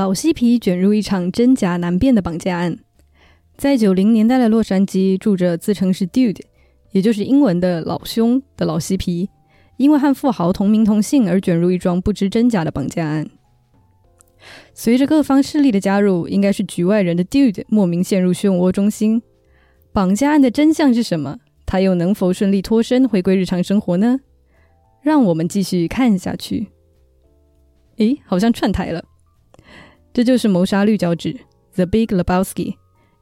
老嬉皮卷入一场真假难辨的绑架案。在九零年代的洛杉矶，住着自称是 Dude，也就是英文的老兄的老嬉皮，因为和富豪同名同姓而卷入一桩不知真假的绑架案。随着各方势力的加入，应该是局外人的 Dude 莫名陷入漩涡中心。绑架案的真相是什么？他又能否顺利脱身，回归日常生活呢？让我们继续看下去。诶，好像串台了。这就是《谋杀绿脚趾》（The Big Lebowski），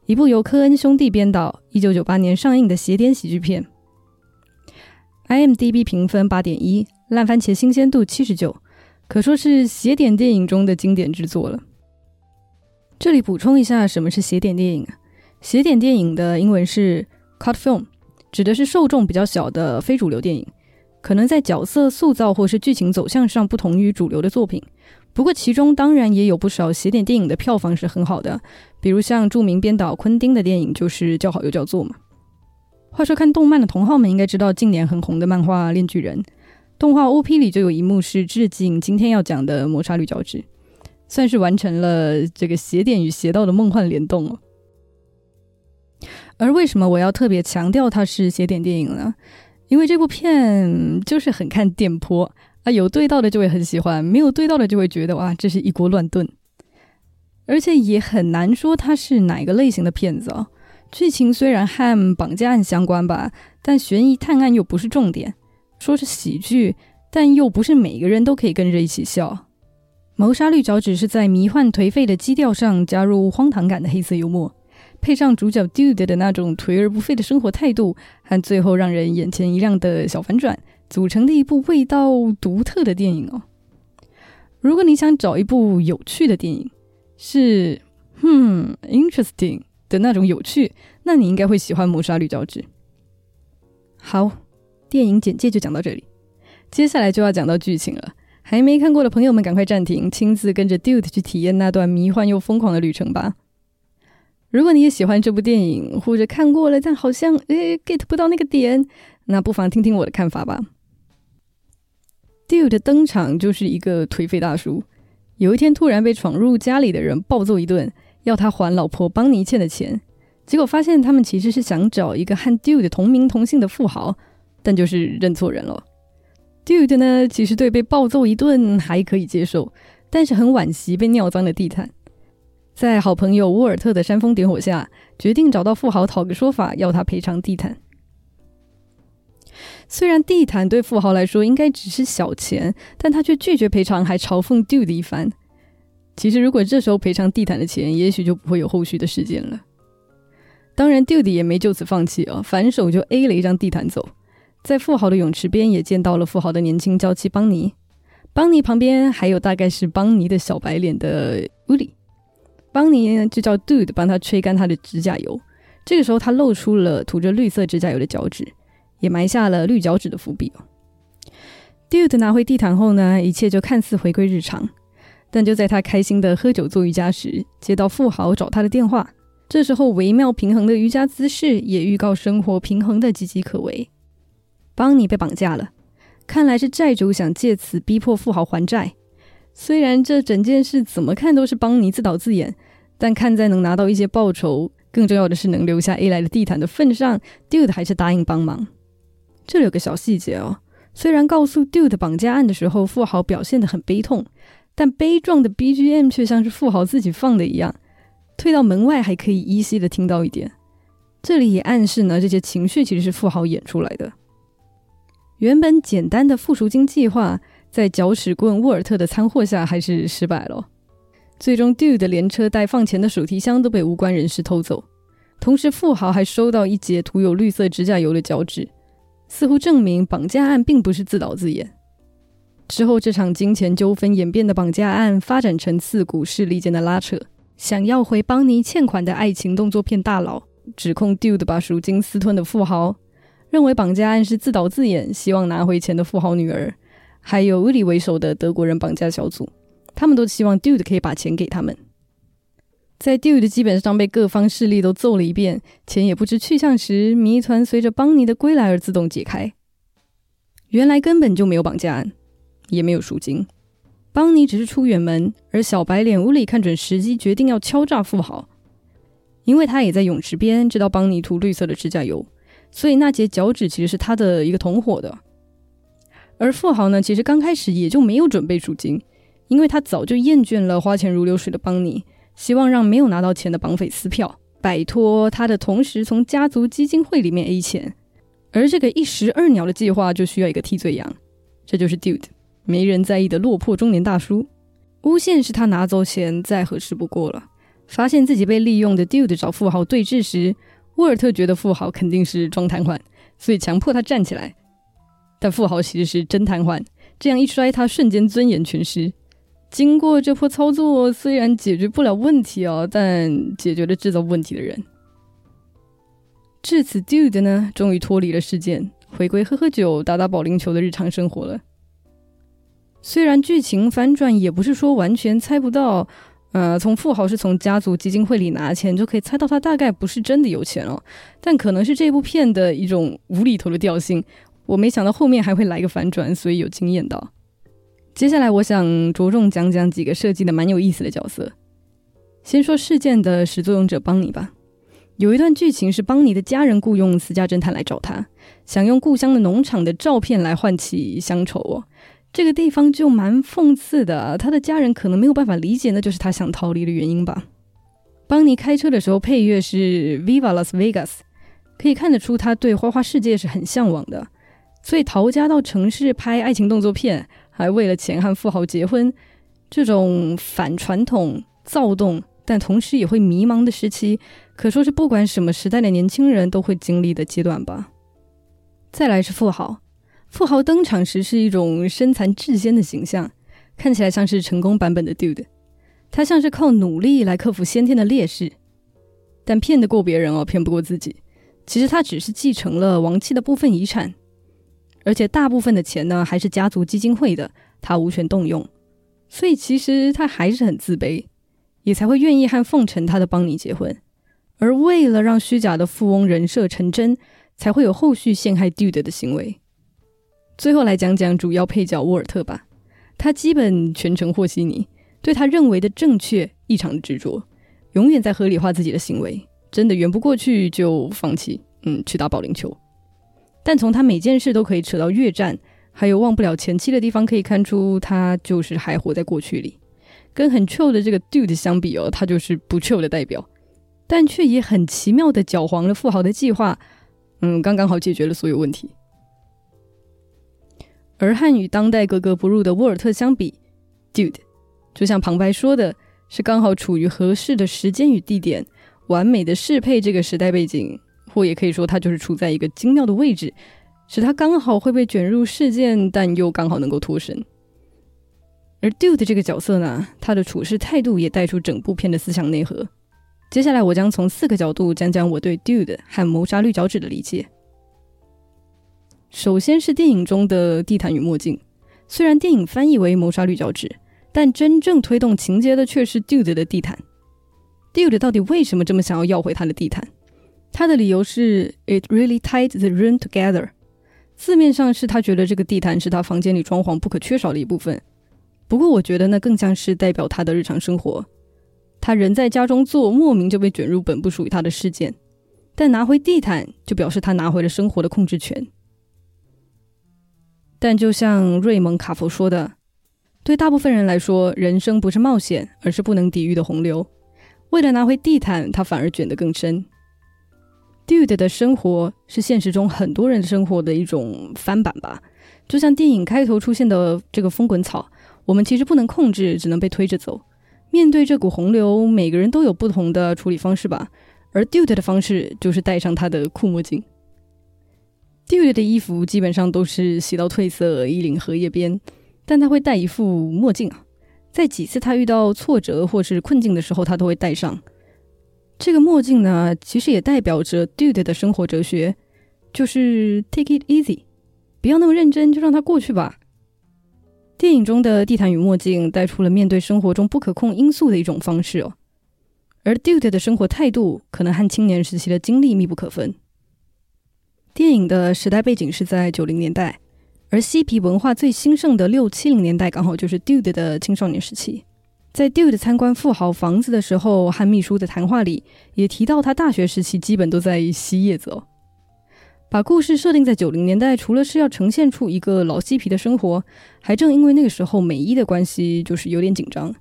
一部由科恩兄弟编导、一九九八年上映的邪典喜剧片。IMDB 评分八点一，烂番茄新鲜度七十九，可说是邪典电影中的经典之作了。这里补充一下，什么是邪典电影？邪典电影的英文是 Cut Film，指的是受众比较小的非主流电影。可能在角色塑造或是剧情走向上不同于主流的作品，不过其中当然也有不少邪典电影的票房是很好的，比如像著名编导昆汀的电影就是叫好又叫座嘛。话说看动漫的同好们应该知道近年很红的漫画《炼巨人》，动画 OP 里就有一幕是致敬今天要讲的《魔砂绿脚趾》，算是完成了这个邪典与邪道的梦幻联动哦。而为什么我要特别强调它是邪典电影呢？因为这部片就是很看电波啊，有对到的就会很喜欢，没有对到的就会觉得哇，这是一锅乱炖。而且也很难说它是哪个类型的片子哦。剧情虽然和绑架案相关吧，但悬疑探案又不是重点。说是喜剧，但又不是每个人都可以跟着一起笑。谋杀绿脚趾是在迷幻颓废的基调上加入荒唐感的黑色幽默。配上主角 Dude 的那种颓而不废的生活态度，和最后让人眼前一亮的小反转，组成的一部味道独特的电影哦。如果你想找一部有趣的电影，是 hmm interesting 的那种有趣，那你应该会喜欢《谋杀绿胶纸》。好，电影简介就讲到这里，接下来就要讲到剧情了。还没看过的朋友们，赶快暂停，亲自跟着 Dude 去体验那段迷幻又疯狂的旅程吧。如果你也喜欢这部电影，或者看过了，但好像诶 get 不到那个点，那不妨听听我的看法吧。Dude 的登场就是一个颓废大叔，有一天突然被闯入家里的人暴揍一顿，要他还老婆邦尼欠的钱，结果发现他们其实是想找一个和 Dude 同名同姓的富豪，但就是认错人了。Dude 呢，其实对被暴揍一顿还可以接受，但是很惋惜被尿脏了地毯。在好朋友沃尔特的煽风点火下，决定找到富豪讨个说法，要他赔偿地毯。虽然地毯对富豪来说应该只是小钱，但他却拒绝赔偿，还嘲讽 Dude 一番。其实，如果这时候赔偿地毯的钱，也许就不会有后续的事件了。当然，Dude 也没就此放弃啊，反手就 A 了一张地毯走。在富豪的泳池边，也见到了富豪的年轻娇妻邦尼。邦尼旁边还有大概是邦尼的小白脸的乌里。邦尼呢就叫 Dude 帮他吹干他的指甲油，这个时候他露出了涂着绿色指甲油的脚趾，也埋下了绿脚趾的伏笔 Dude 拿回地毯后呢，一切就看似回归日常，但就在他开心的喝酒做瑜伽时，接到富豪找他的电话。这时候微妙平衡的瑜伽姿势也预告生活平衡的岌岌可危。邦尼被绑架了，看来是债主想借此逼迫富豪还债。虽然这整件事怎么看都是邦尼自导自演，但看在能拿到一些报酬，更重要的是能留下 A 来的地毯的份上，Dude 还是答应帮忙。这里有个小细节哦，虽然告诉 Dude 绑架案的时候，富豪表现得很悲痛，但悲壮的 BGM 却像是富豪自己放的一样，退到门外还可以依稀的听到一点。这里也暗示呢，这些情绪其实是富豪演出来的。原本简单的付赎金计划。在搅屎棍沃尔特的掺和下，还是失败了。最终，Dude 连车带放钱的手提箱都被无关人士偷走。同时，富豪还收到一截涂有绿色指甲油的脚趾，似乎证明绑架案并不是自导自演。之后，这场金钱纠纷演变的绑架案发展成四股势力间的拉扯，想要回邦尼欠款的爱情动作片大佬指控 Dude 把赎金私吞的富豪，认为绑架案是自导自演，希望拿回钱的富豪女儿。还有威利为首的德国人绑架小组，他们都希望 Dude 可以把钱给他们。在 Dude 基本上被各方势力都揍了一遍，钱也不知去向时，谜团随着邦尼的归来而自动解开。原来根本就没有绑架案，也没有赎金。邦尼只是出远门，而小白脸乌里看准时机，决定要敲诈富豪，因为他也在泳池边知道邦尼涂绿色的指甲油，所以那截脚趾其实是他的一个同伙的。而富豪呢，其实刚开始也就没有准备赎金，因为他早就厌倦了花钱如流水的邦尼，希望让没有拿到钱的绑匪撕票，摆脱他的同时从家族基金会里面 A 钱。而这个一石二鸟的计划就需要一个替罪羊，这就是 Dude。没人在意的落魄中年大叔，诬陷是他拿走钱再合适不过了。发现自己被利用的 Dude 找富豪对峙时，沃尔特觉得富豪肯定是装瘫痪，所以强迫他站起来。但富豪其实是真瘫痪，这样一摔，他瞬间尊严全失。经过这波操作，虽然解决不了问题哦，但解决了制造问题的人。至此，Dude 呢，终于脱离了事件，回归喝喝酒、打打保龄球的日常生活了。虽然剧情反转也不是说完全猜不到，呃，从富豪是从家族基金会里拿钱就可以猜到他大概不是真的有钱哦，但可能是这部片的一种无厘头的调性，我没想到后面还会来个反转，所以有惊艳到。接下来我想着重讲讲几个设计的蛮有意思的角色，先说事件的始作俑者邦尼吧。有一段剧情是邦尼的家人雇佣私家侦探来找他，想用故乡的农场的照片来唤起乡愁哦。这个地方就蛮讽刺的，他的家人可能没有办法理解，那就是他想逃离的原因吧。邦尼开车的时候配乐是 Viva Las Vegas，可以看得出他对花花世界是很向往的。所以逃家到城市拍爱情动作片，还为了钱和富豪结婚，这种反传统、躁动，但同时也会迷茫的时期，可说是不管什么时代的年轻人都会经历的阶段吧。再来是富豪。富豪登场时是一种身残志坚的形象，看起来像是成功版本的 Dude。他像是靠努力来克服先天的劣势，但骗得过别人哦，骗不过自己。其实他只是继承了亡妻的部分遗产，而且大部分的钱呢还是家族基金会的，他无权动用。所以其实他还是很自卑，也才会愿意和奉承他的邦尼结婚。而为了让虚假的富翁人设成真，才会有后续陷害 Dude 的行为。最后来讲讲主要配角沃尔特吧，他基本全程和稀泥，对他认为的正确异常的执着，永远在合理化自己的行为，真的圆不过去就放弃，嗯，去打保龄球。但从他每件事都可以扯到越战，还有忘不了前妻的地方，可以看出他就是还活在过去里。跟很 chill 的这个 dude 相比哦，他就是不 chill 的代表，但却也很奇妙的搅黄了富豪的计划，嗯，刚刚好解决了所有问题。而和与当代格格不入的沃尔特相比，Dude，就像旁白说的，是刚好处于合适的时间与地点，完美的适配这个时代背景，或也可以说他就是处在一个精妙的位置，使他刚好会被卷入事件，但又刚好能够脱身。而 Dude 这个角色呢，他的处事态度也带出整部片的思想内核。接下来我将从四个角度讲讲我对 Dude 和谋杀绿脚趾的理解。首先是电影中的地毯与墨镜，虽然电影翻译为谋杀绿脚趾，但真正推动情节的却是 Dude 的地毯。Dude 到底为什么这么想要要回他的地毯？他的理由是 It really tied the room together。字面上是他觉得这个地毯是他房间里装潢不可缺少的一部分，不过我觉得那更像是代表他的日常生活。他人在家中做，莫名就被卷入本不属于他的事件，但拿回地毯就表示他拿回了生活的控制权。但就像瑞蒙·卡佛说的，对大部分人来说，人生不是冒险，而是不能抵御的洪流。为了拿回地毯，他反而卷得更深。Dude 的生活是现实中很多人生活的一种翻版吧，就像电影开头出现的这个风滚草，我们其实不能控制，只能被推着走。面对这股洪流，每个人都有不同的处理方式吧。而 Dude 的方式就是戴上他的酷墨镜。Dude 的衣服基本上都是洗到褪色，衣领荷叶边，但他会戴一副墨镜啊。在几次他遇到挫折或是困境的时候，他都会戴上这个墨镜呢。其实也代表着 Dude 的生活哲学，就是 Take it easy，不要那么认真，就让它过去吧。电影中的地毯与墨镜带出了面对生活中不可控因素的一种方式哦。而 Dude 的生活态度可能和青年时期的经历密不可分。电影的时代背景是在九零年代，而嬉皮文化最兴盛的六七零年代，刚好就是 Dude 的青少年时期。在 Dude 参观富豪房子的时候，和秘书的谈话里，也提到他大学时期基本都在吸叶子哦。把故事设定在九零年代，除了是要呈现出一个老嬉皮的生活，还正因为那个时候美伊的关系就是有点紧张，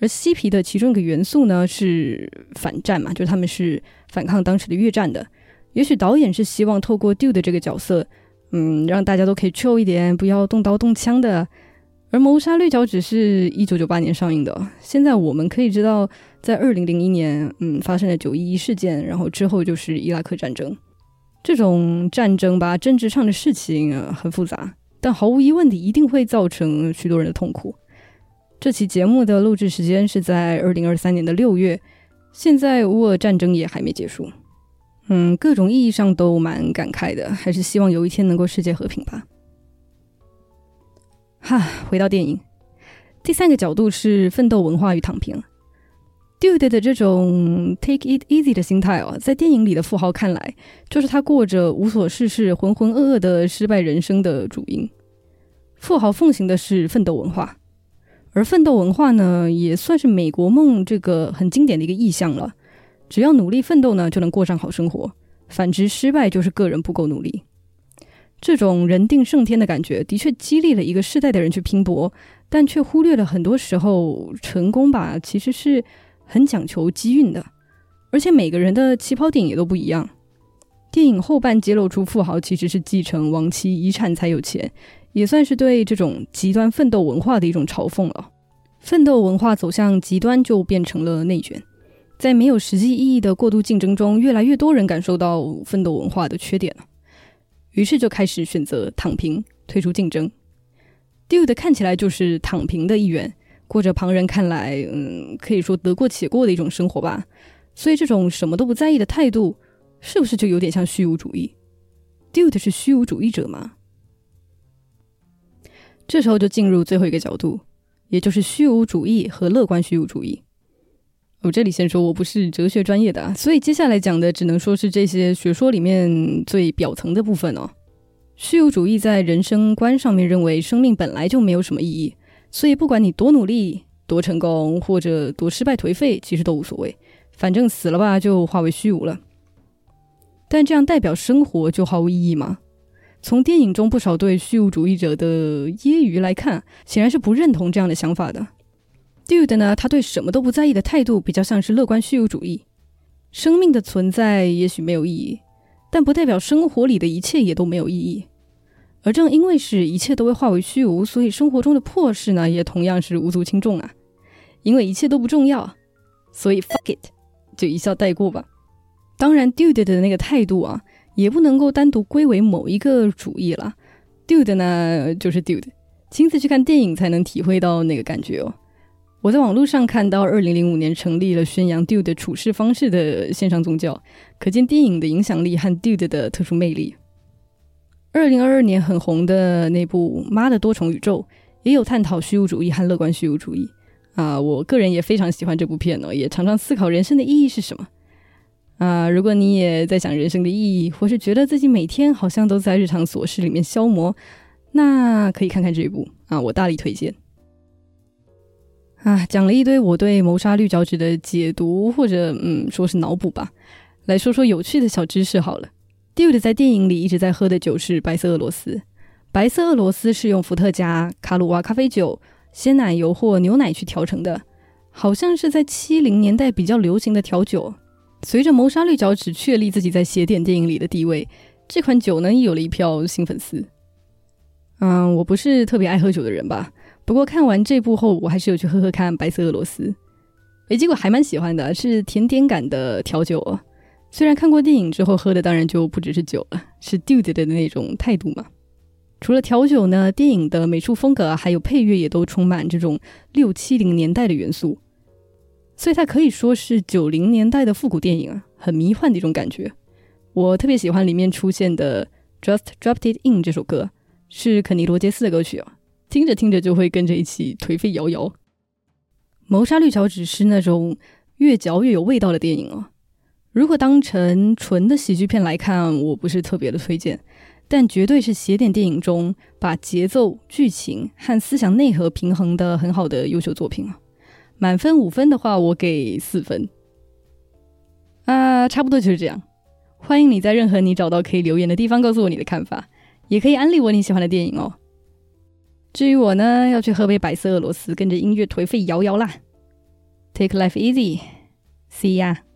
而嬉皮的其中一个元素呢是反战嘛，就是他们是反抗当时的越战的。也许导演是希望透过 Dude 这个角色。嗯，让大家都可以 chill 一点，不要动刀动枪的。而《谋杀绿脚趾》是一九九八年上映的，现在我们可以知道，在二零零一年，嗯，发生了九一一事件，然后之后就是伊拉克战争。这种战争吧，政治上的事情啊很复杂，但毫无疑问的一定会造成许多人的痛苦。这期节目的录制时间是在二零二三年的六月，现在乌俄战争也还没结束。嗯，各种意义上都蛮感慨的，还是希望有一天能够世界和平吧。哈，回到电影，第三个角度是奋斗文化与躺平。Dude 的这种 take it easy 的心态哦，在电影里的富豪看来，就是他过着无所事事、浑浑噩噩的失败人生的主因。富豪奉行的是奋斗文化，而奋斗文化呢，也算是美国梦这个很经典的一个意象了。只要努力奋斗呢，就能过上好生活；反之，失败就是个人不够努力。这种人定胜天的感觉，的确激励了一个世代的人去拼搏，但却忽略了很多时候成功吧，其实是很讲求机运的。而且每个人的起跑点也都不一样。电影后半揭露出，富豪其实是继承亡妻遗产才有钱，也算是对这种极端奋斗文化的一种嘲讽了。奋斗文化走向极端，就变成了内卷。在没有实际意义的过度竞争中，越来越多人感受到奋斗文化的缺点了，于是就开始选择躺平，退出竞争。Dude 看起来就是躺平的一员，过着旁人看来，嗯，可以说得过且过的一种生活吧。所以这种什么都不在意的态度，是不是就有点像虚无主义？Dude 是虚无主义者吗？这时候就进入最后一个角度，也就是虚无主义和乐观虚无主义。我这里先说，我不是哲学专业的，所以接下来讲的只能说是这些学说里面最表层的部分哦。虚无主义在人生观上面认为，生命本来就没有什么意义，所以不管你多努力、多成功或者多失败颓废，其实都无所谓，反正死了吧就化为虚无了。但这样代表生活就毫无意义吗？从电影中不少对虚无主义者的揶揄来看，显然是不认同这样的想法的。Dude 呢？他对什么都不在意的态度，比较像是乐观虚无主义。生命的存在也许没有意义，但不代表生活里的一切也都没有意义。而正因为是一切都会化为虚无，所以生活中的破事呢，也同样是无足轻重啊。因为一切都不重要，所以 fuck it，就一笑带过吧。当然，Dude 的那个态度啊，也不能够单独归为某一个主义了。Dude 呢，就是 Dude，亲自去看电影才能体会到那个感觉哦。我在网络上看到，二零零五年成立了宣扬 Dude 处事方式的线上宗教，可见电影的影响力和 Dude 的特殊魅力。二零二二年很红的那部《妈的多重宇宙》也有探讨虚无主义和乐观虚无主义啊，我个人也非常喜欢这部片呢，也常常思考人生的意义是什么啊。如果你也在想人生的意义，或是觉得自己每天好像都在日常琐事里面消磨，那可以看看这一部啊，我大力推荐。啊，讲了一堆我对谋杀绿脚趾的解读，或者嗯，说是脑补吧。来说说有趣的小知识好了。Dude 在电影里一直在喝的酒是白色俄罗斯。白色俄罗斯是用伏特加、卡鲁瓦咖啡酒、鲜奶油或牛奶去调成的，好像是在七零年代比较流行的调酒。随着谋杀绿脚趾确立自己在邪典电影里的地位，这款酒呢也有了一票新粉丝。嗯，我不是特别爱喝酒的人吧。不过看完这部后，我还是有去喝喝看白色俄罗斯，诶，结果还蛮喜欢的，是甜点感的调酒哦。虽然看过电影之后喝的当然就不只是酒了，是 Dude 的那种态度嘛。除了调酒呢，电影的美术风格还有配乐也都充满这种六七零年代的元素，所以它可以说是九零年代的复古电影啊，很迷幻的一种感觉。我特别喜欢里面出现的 Just Dropped It In 这首歌，是肯尼罗杰斯的歌曲哦。听着听着就会跟着一起颓废摇摇。谋杀绿脚趾是那种越嚼越有味道的电影哦。如果当成纯的喜剧片来看，我不是特别的推荐。但绝对是写点电影中把节奏、剧情和思想内核平衡的很好的优秀作品啊！满分五分的话，我给四分。啊，差不多就是这样。欢迎你在任何你找到可以留言的地方告诉我你的看法，也可以安利我你喜欢的电影哦。至于我呢，要去喝杯白色俄罗斯，跟着音乐颓废摇摇啦。Take life easy，see ya。